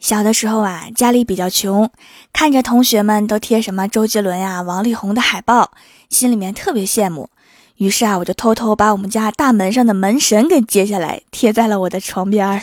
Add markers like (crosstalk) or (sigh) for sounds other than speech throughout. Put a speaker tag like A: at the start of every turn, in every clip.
A: 小的时候啊，家里比较穷，看着同学们都贴什么周杰伦呀、王力宏的海报，心里面特别羡慕。于是啊，我就偷偷把我们家大门上的门神给揭下来，贴在了我的床边儿。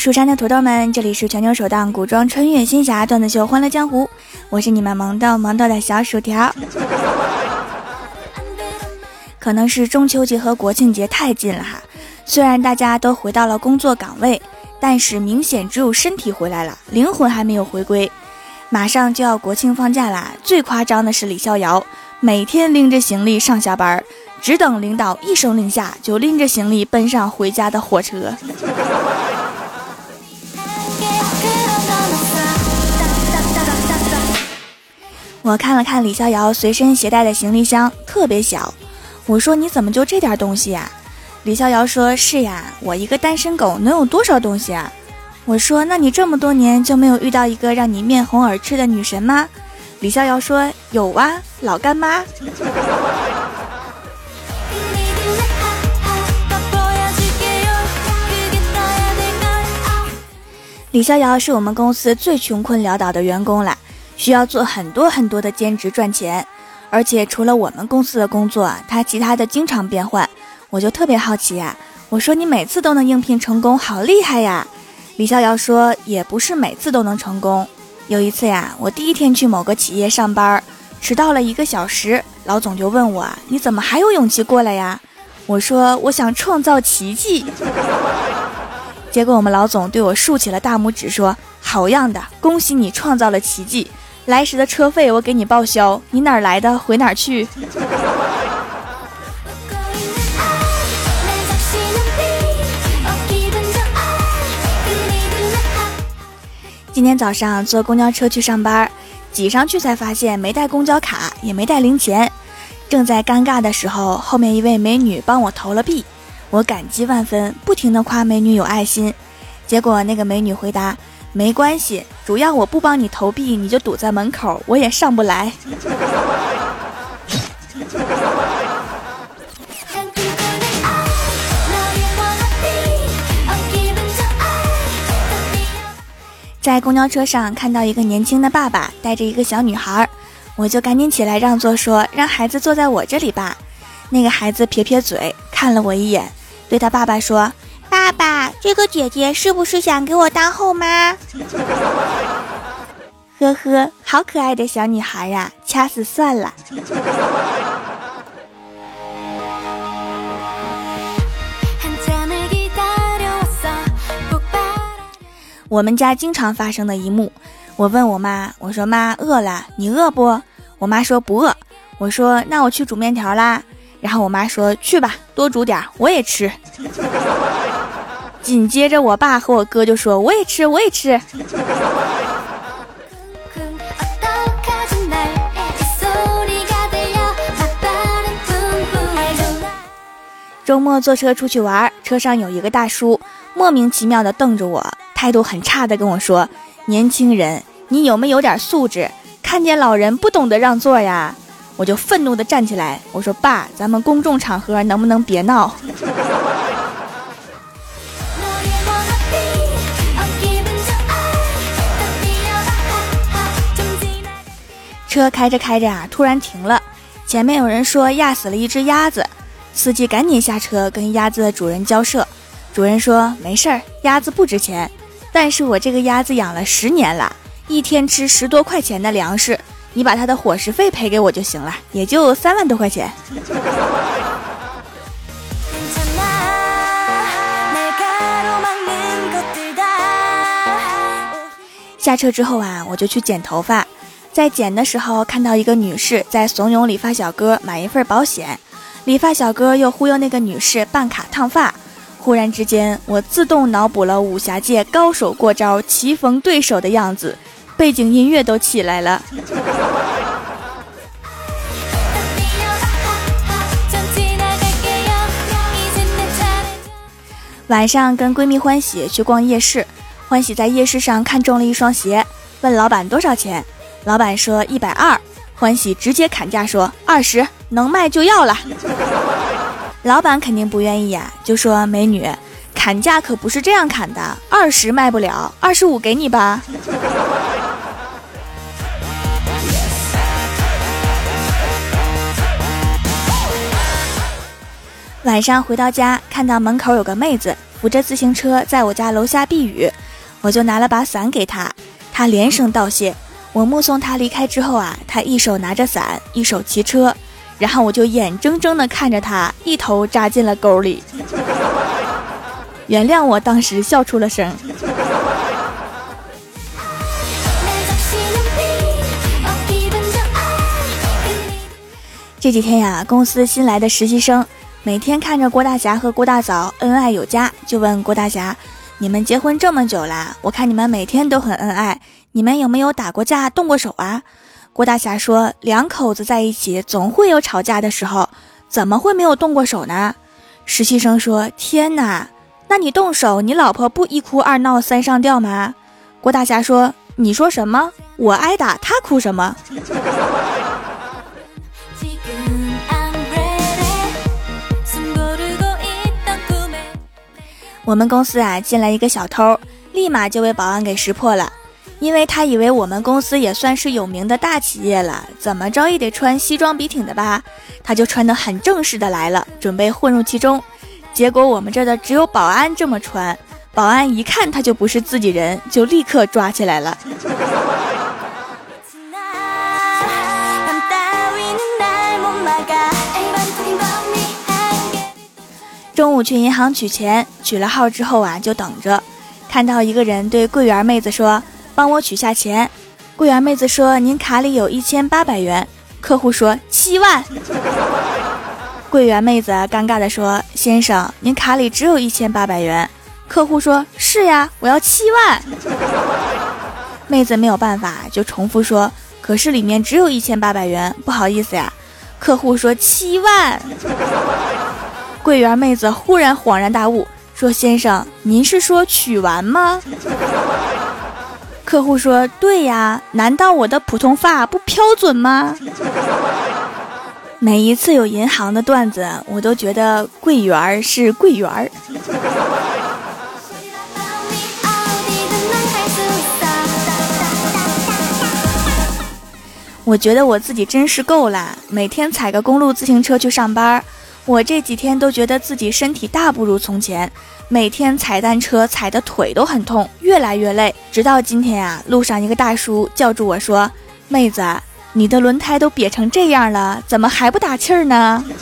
A: 蜀山的土豆们，这里是全球首档古装穿越仙侠段子秀《欢乐江湖》，我是你们萌逗萌逗的小薯条。可能是中秋节和国庆节太近了哈，虽然大家都回到了工作岗位，但是明显只有身体回来了，灵魂还没有回归。马上就要国庆放假啦，最夸张的是李逍遥，每天拎着行李上下班，只等领导一声令下，就拎着行李奔上回家的火车。我看了看李逍遥随身携带的行李箱，特别小。我说：“你怎么就这点东西呀？”李逍遥说：“是呀，我一个单身狗能有多少东西啊？”我说：“那你这么多年就没有遇到一个让你面红耳赤的女神吗？”李逍遥说：“有啊，老干妈。(laughs) ”李逍遥是我们公司最穷困潦倒的员工了。需要做很多很多的兼职赚钱，而且除了我们公司的工作，他其他的经常变换，我就特别好奇呀。我说你每次都能应聘成功，好厉害呀！李逍遥说也不是每次都能成功。有一次呀，我第一天去某个企业上班，迟到了一个小时，老总就问我你怎么还有勇气过来呀？我说我想创造奇迹。(laughs) 结果我们老总对我竖起了大拇指，说好样的，恭喜你创造了奇迹。来时的车费我给你报销，你哪儿来的回哪儿去。今天早上坐公交车去上班，挤上去才发现没带公交卡，也没带零钱。正在尴尬的时候，后面一位美女帮我投了币，我感激万分，不停的夸美女有爱心。结果那个美女回答。没关系，主要我不帮你投币，你就堵在门口，我也上不来。(laughs) 在公交车上看到一个年轻的爸爸带着一个小女孩，我就赶紧起来让座，说让孩子坐在我这里吧。那个孩子撇撇嘴，看了我一眼，对他爸爸说。爸爸，这个姐姐是不是想给我当后妈？(laughs) 呵呵，好可爱的小女孩呀，掐死算了。(laughs) 我们家经常发生的一幕，我问我妈，我说妈饿了，你饿不？我妈说不饿。我说那我去煮面条啦。然后我妈说去吧，多煮点，我也吃。紧接着，我爸和我哥就说：“我也吃，我也吃。(laughs) ”周末坐车出去玩，车上有一个大叔莫名其妙的瞪着我，态度很差的跟我说：“年轻人，你有没有点素质？看见老人不懂得让座呀？”我就愤怒的站起来，我说：“爸，咱们公众场合能不能别闹？”车开着开着啊，突然停了，前面有人说压死了一只鸭子，司机赶紧下车跟鸭子的主人交涉。主人说没事儿，鸭子不值钱，但是我这个鸭子养了十年了，一天吃十多块钱的粮食，你把它的伙食费赔给我就行了，也就三万多块钱。下车之后啊，我就去剪头发。在剪的时候，看到一个女士在怂恿理发小哥买一份保险，理发小哥又忽悠那个女士办卡烫发。忽然之间，我自动脑补了武侠界高手过招、棋逢对手的样子，背景音乐都起来了。晚上跟闺蜜欢喜去逛夜市，欢喜在夜市上看中了一双鞋，问老板多少钱，老板说一百二，欢喜直接砍价说二十，能卖就要了。(laughs) 老板肯定不愿意呀，就说美女，砍价可不是这样砍的，二十卖不了，二十五给你吧。(laughs) 晚上回到家，看到门口有个妹子扶着自行车在我家楼下避雨，我就拿了把伞给她，她连声道谢。我目送他离开之后啊，他一手拿着伞，一手骑车，然后我就眼睁睁地看着他一头扎进了沟里。原谅我当时笑出了声。这几天呀，公司新来的实习生。每天看着郭大侠和郭大嫂恩爱有加，就问郭大侠：“你们结婚这么久了，我看你们每天都很恩爱，你们有没有打过架、动过手啊？”郭大侠说：“两口子在一起总会有吵架的时候，怎么会没有动过手呢？”实习生说：“天哪，那你动手，你老婆不一哭二闹三上吊吗？”郭大侠说：“你说什么？我挨打，他哭什么？”我们公司啊进来一个小偷，立马就被保安给识破了，因为他以为我们公司也算是有名的大企业了，怎么着也得穿西装笔挺的吧，他就穿得很正式的来了，准备混入其中。结果我们这儿的只有保安这么穿，保安一看他就不是自己人，就立刻抓起来了。中午去银行取钱，取了号之后啊，就等着，看到一个人对柜员妹子说：“帮我取下钱。”柜员妹子说：“您卡里有一千八百元。”客户说：“七万。”柜员妹子尴尬的说：“先生，您卡里只有一千八百元。”客户说：“是呀，我要七万。”妹子没有办法，就重复说：“可是里面只有一千八百元，不好意思呀。”客户说：“七万。”柜员妹子忽然恍然大悟，说：“先生，您是说取完吗？”客户说：“对呀，难道我的普通话不标准吗？”每一次有银行的段子，我都觉得柜员是柜员。我觉得我自己真是够了，每天踩个公路自行车去上班。我这几天都觉得自己身体大不如从前，每天踩单车踩的腿都很痛，越来越累。直到今天啊，路上一个大叔叫住我说：“妹子，你的轮胎都瘪成这样了，怎么还不打气儿呢？(laughs)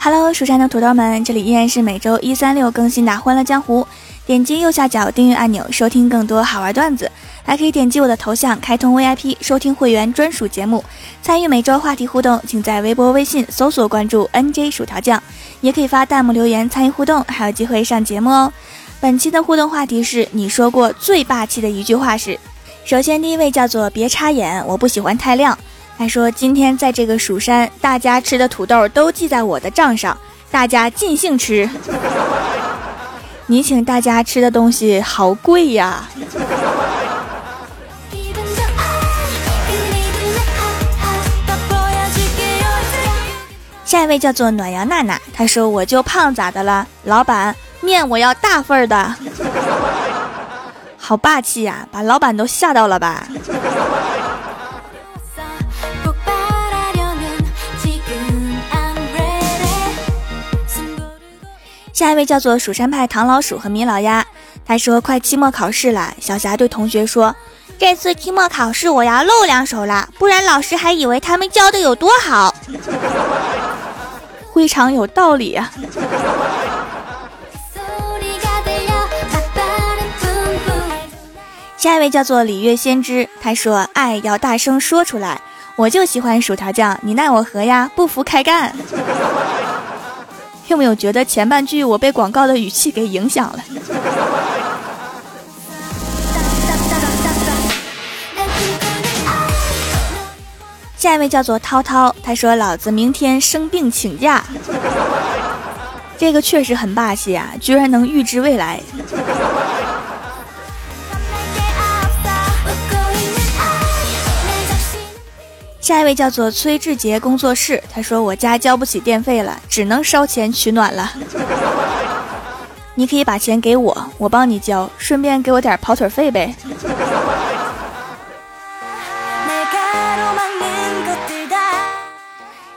A: ”Hello，蜀山的土豆们，这里依然是每周一、三、六更新的《欢乐江湖》。点击右下角订阅按钮，收听更多好玩段子，还可以点击我的头像开通 VIP，收听会员专属节目，参与每周话题互动。请在微博、微信搜索关注 NJ 薯条酱，也可以发弹幕留言参与互动，还有机会上节目哦。本期的互动话题是你说过最霸气的一句话是？首先第一位叫做别插眼，我不喜欢太亮。他说今天在这个蜀山，大家吃的土豆都记在我的账上，大家尽兴吃。你请大家吃的东西好贵呀！下一位叫做暖阳娜娜，她说：“我就胖咋的了？老板，面我要大份的。”好霸气呀，把老板都吓到了吧？下一位叫做蜀山派唐老鼠和米老鸭，他说快期末考试了，小霞对同学说：“这次期末考试我要露两手了，不然老师还以为他们教的有多好。(laughs) ”非常有道理啊。下一位叫做礼月先知，他说：“爱要大声说出来，我就喜欢薯条酱，你奈我何呀？不服开干。”有没有觉得前半句我被广告的语气给影响了？下一位叫做涛涛，他说：“老子明天生病请假。”这个确实很霸气啊，居然能预知未来。下一位叫做崔志杰工作室，他说：“我家交不起电费了，只能烧钱取暖了。(laughs) 你可以把钱给我，我帮你交，顺便给我点跑腿费呗。(laughs) ”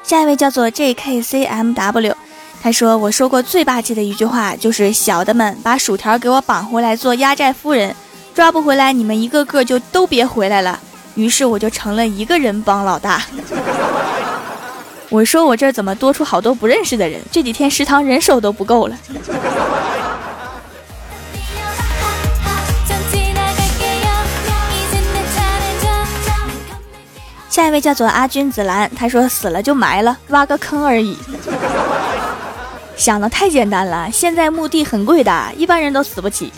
A: 下一位叫做 JKCMW，他说：“我说过最霸气的一句话就是小的们把薯条给我绑回来做压寨夫人，抓不回来你们一个个就都别回来了。”于是我就成了一个人帮老大。我说我这儿怎么多出好多不认识的人？这几天食堂人手都不够了。下一位叫做阿君子兰，他说死了就埋了，挖个坑而已。想的太简单了，现在墓地很贵的，一般人都死不起。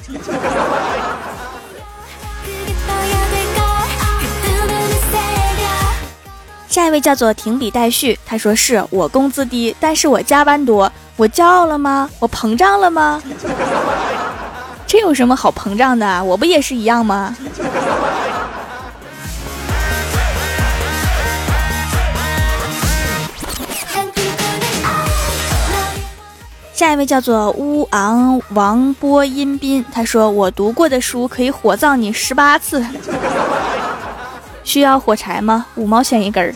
A: 下一位叫做停笔待续，他说是我工资低，但是我加班多，我骄傲了吗？我膨胀了吗？这有什么好膨胀的？我不也是一样吗？下一位叫做乌昂王波音斌，他说：“我读过的书可以火葬你十八次，需要火柴吗？五毛钱一根儿。”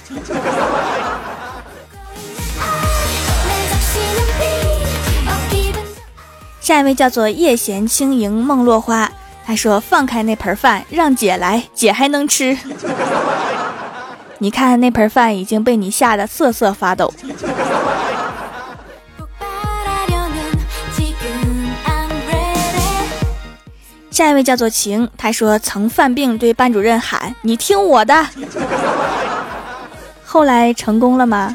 A: 下一位叫做叶闲轻盈梦落花，他说：“放开那盆饭，让姐来，姐还能吃。你看那盆饭已经被你吓得瑟瑟发抖。”下一位叫做晴，他说曾犯病对班主任喊：“你听我的。” (laughs) 后来成功了吗？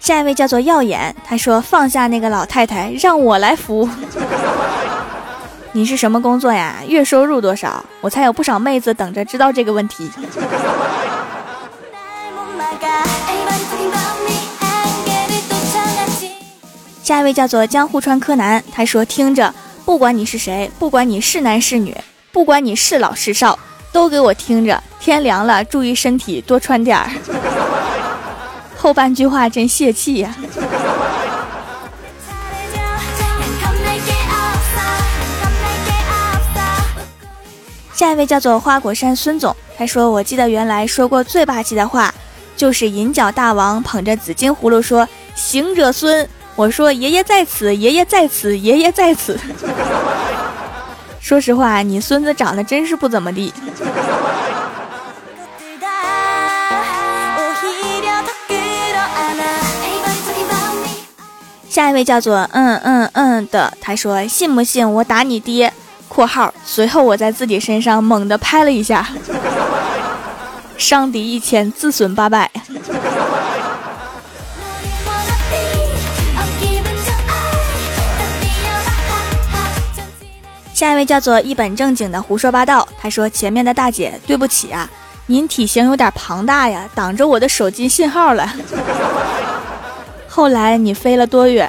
A: 下一位叫做耀眼，他说放下那个老太太，让我来扶。(laughs) 你是什么工作呀？月收入多少？我猜有不少妹子等着知道这个问题。(laughs) 下一位叫做江户川柯南，他说：“听着，不管你是谁，不管你是男是女，不管你是老是少，都给我听着。天凉了，注意身体，多穿点儿。(laughs) ”后半句话真泄气呀。下一位叫做花果山孙总，他说：“我记得原来说过最霸气的话，就是银角大王捧着紫金葫芦说：‘行者孙。’”我说：“爷爷在此，爷爷在此，爷爷在此。(laughs) ”说实话，你孙子长得真是不怎么地。下一位叫做嗯嗯嗯的，他说：“信不信我打你爹？”（括号）随后我在自己身上猛地拍了一下，伤敌一千，自损八百。下一位叫做一本正经的胡说八道。他说：“前面的大姐，对不起啊，您体型有点庞大呀，挡着我的手机信号了。(laughs) 后来你飞了多远？”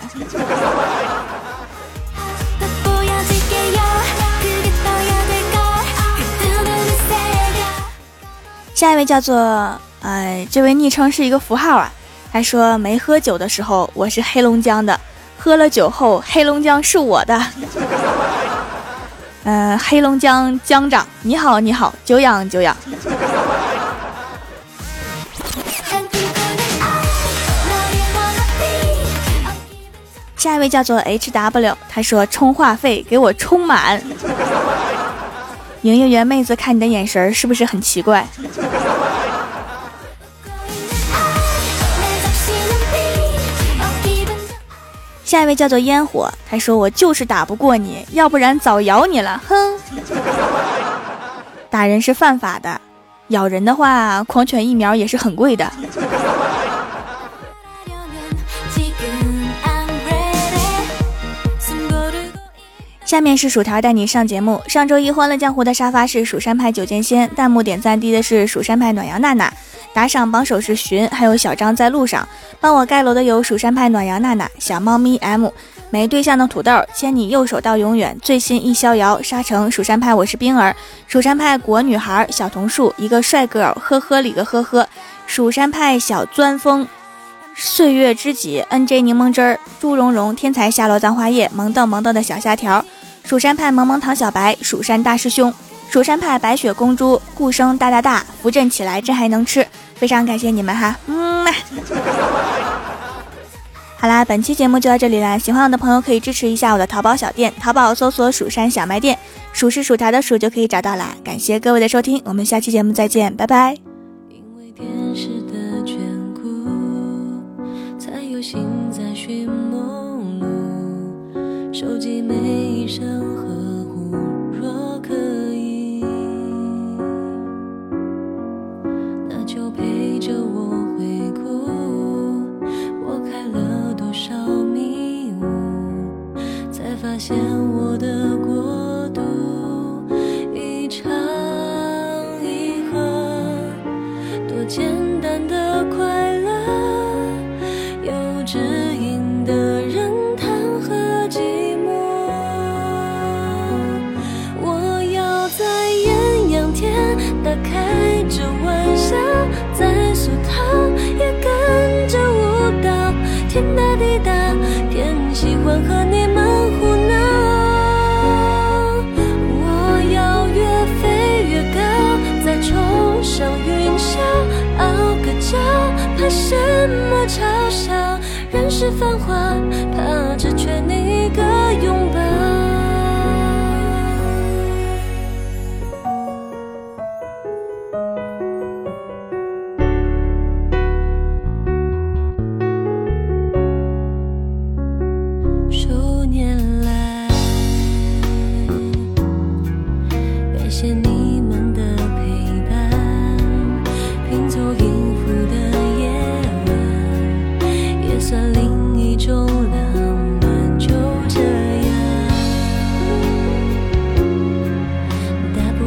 A: 下一位叫做哎，这位昵称是一个符号啊。他说：“没喝酒的时候我是黑龙江的，喝了酒后黑龙江是我的。”呃，黑龙江江长，你好，你好，久仰久仰。下一位叫做 H W，他说充话费给我充满。营业员妹子看你的眼神是不是很奇怪？下一位叫做烟火，他说：“我就是打不过你，要不然早咬你了。”哼，(laughs) 打人是犯法的，咬人的话，狂犬疫苗也是很贵的。
B: 下面是薯条带你上节目。上周一欢乐江湖的沙发是蜀山派九剑仙，弹幕点赞低的是蜀山派暖阳娜娜，打赏榜首是寻，还有小张在路上。帮我盖楼的有蜀山派暖阳娜娜、小猫咪 M、没对象的土豆、牵你右手到永远、最新一逍遥、沙城、蜀山派我是冰儿、蜀山派果女孩、小桐树、一个帅哥，呵呵里个呵呵，蜀山派小钻风。岁月知己，N J 柠檬汁儿，朱蓉蓉，天才下落葬花叶，萌豆萌豆的小虾条，蜀山派萌萌糖小白，蜀山大师兄，蜀山派白雪公主，顾生大大大，扶正起来，这还能吃，非常感谢你们哈，嗯嘛。(laughs) 好啦，本期节目就到这里啦，喜欢我的朋友可以支持一下我的淘宝小店，淘宝搜索蜀山小卖店，数是薯条的数就可以找到啦。感谢各位的收听，我们下期节目再见，拜拜。因为天使的眷顾，才有心在寻梦路，收集每一声见，怕只缺你一个。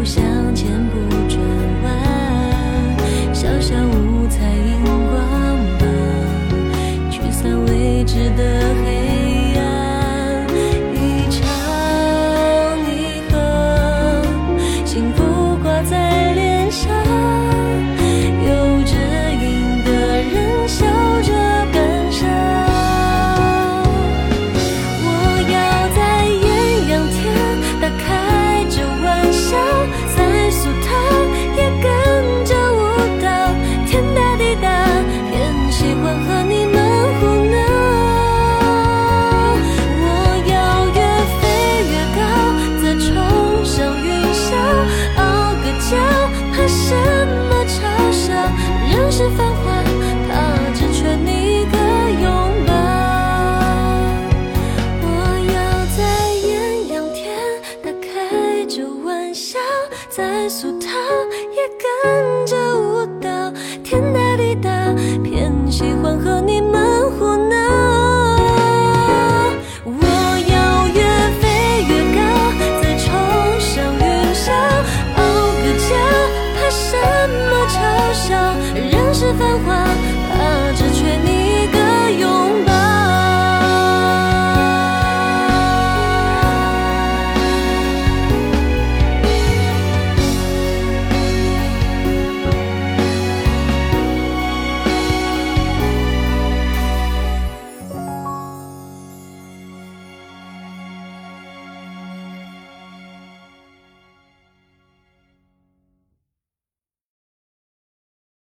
B: 向前不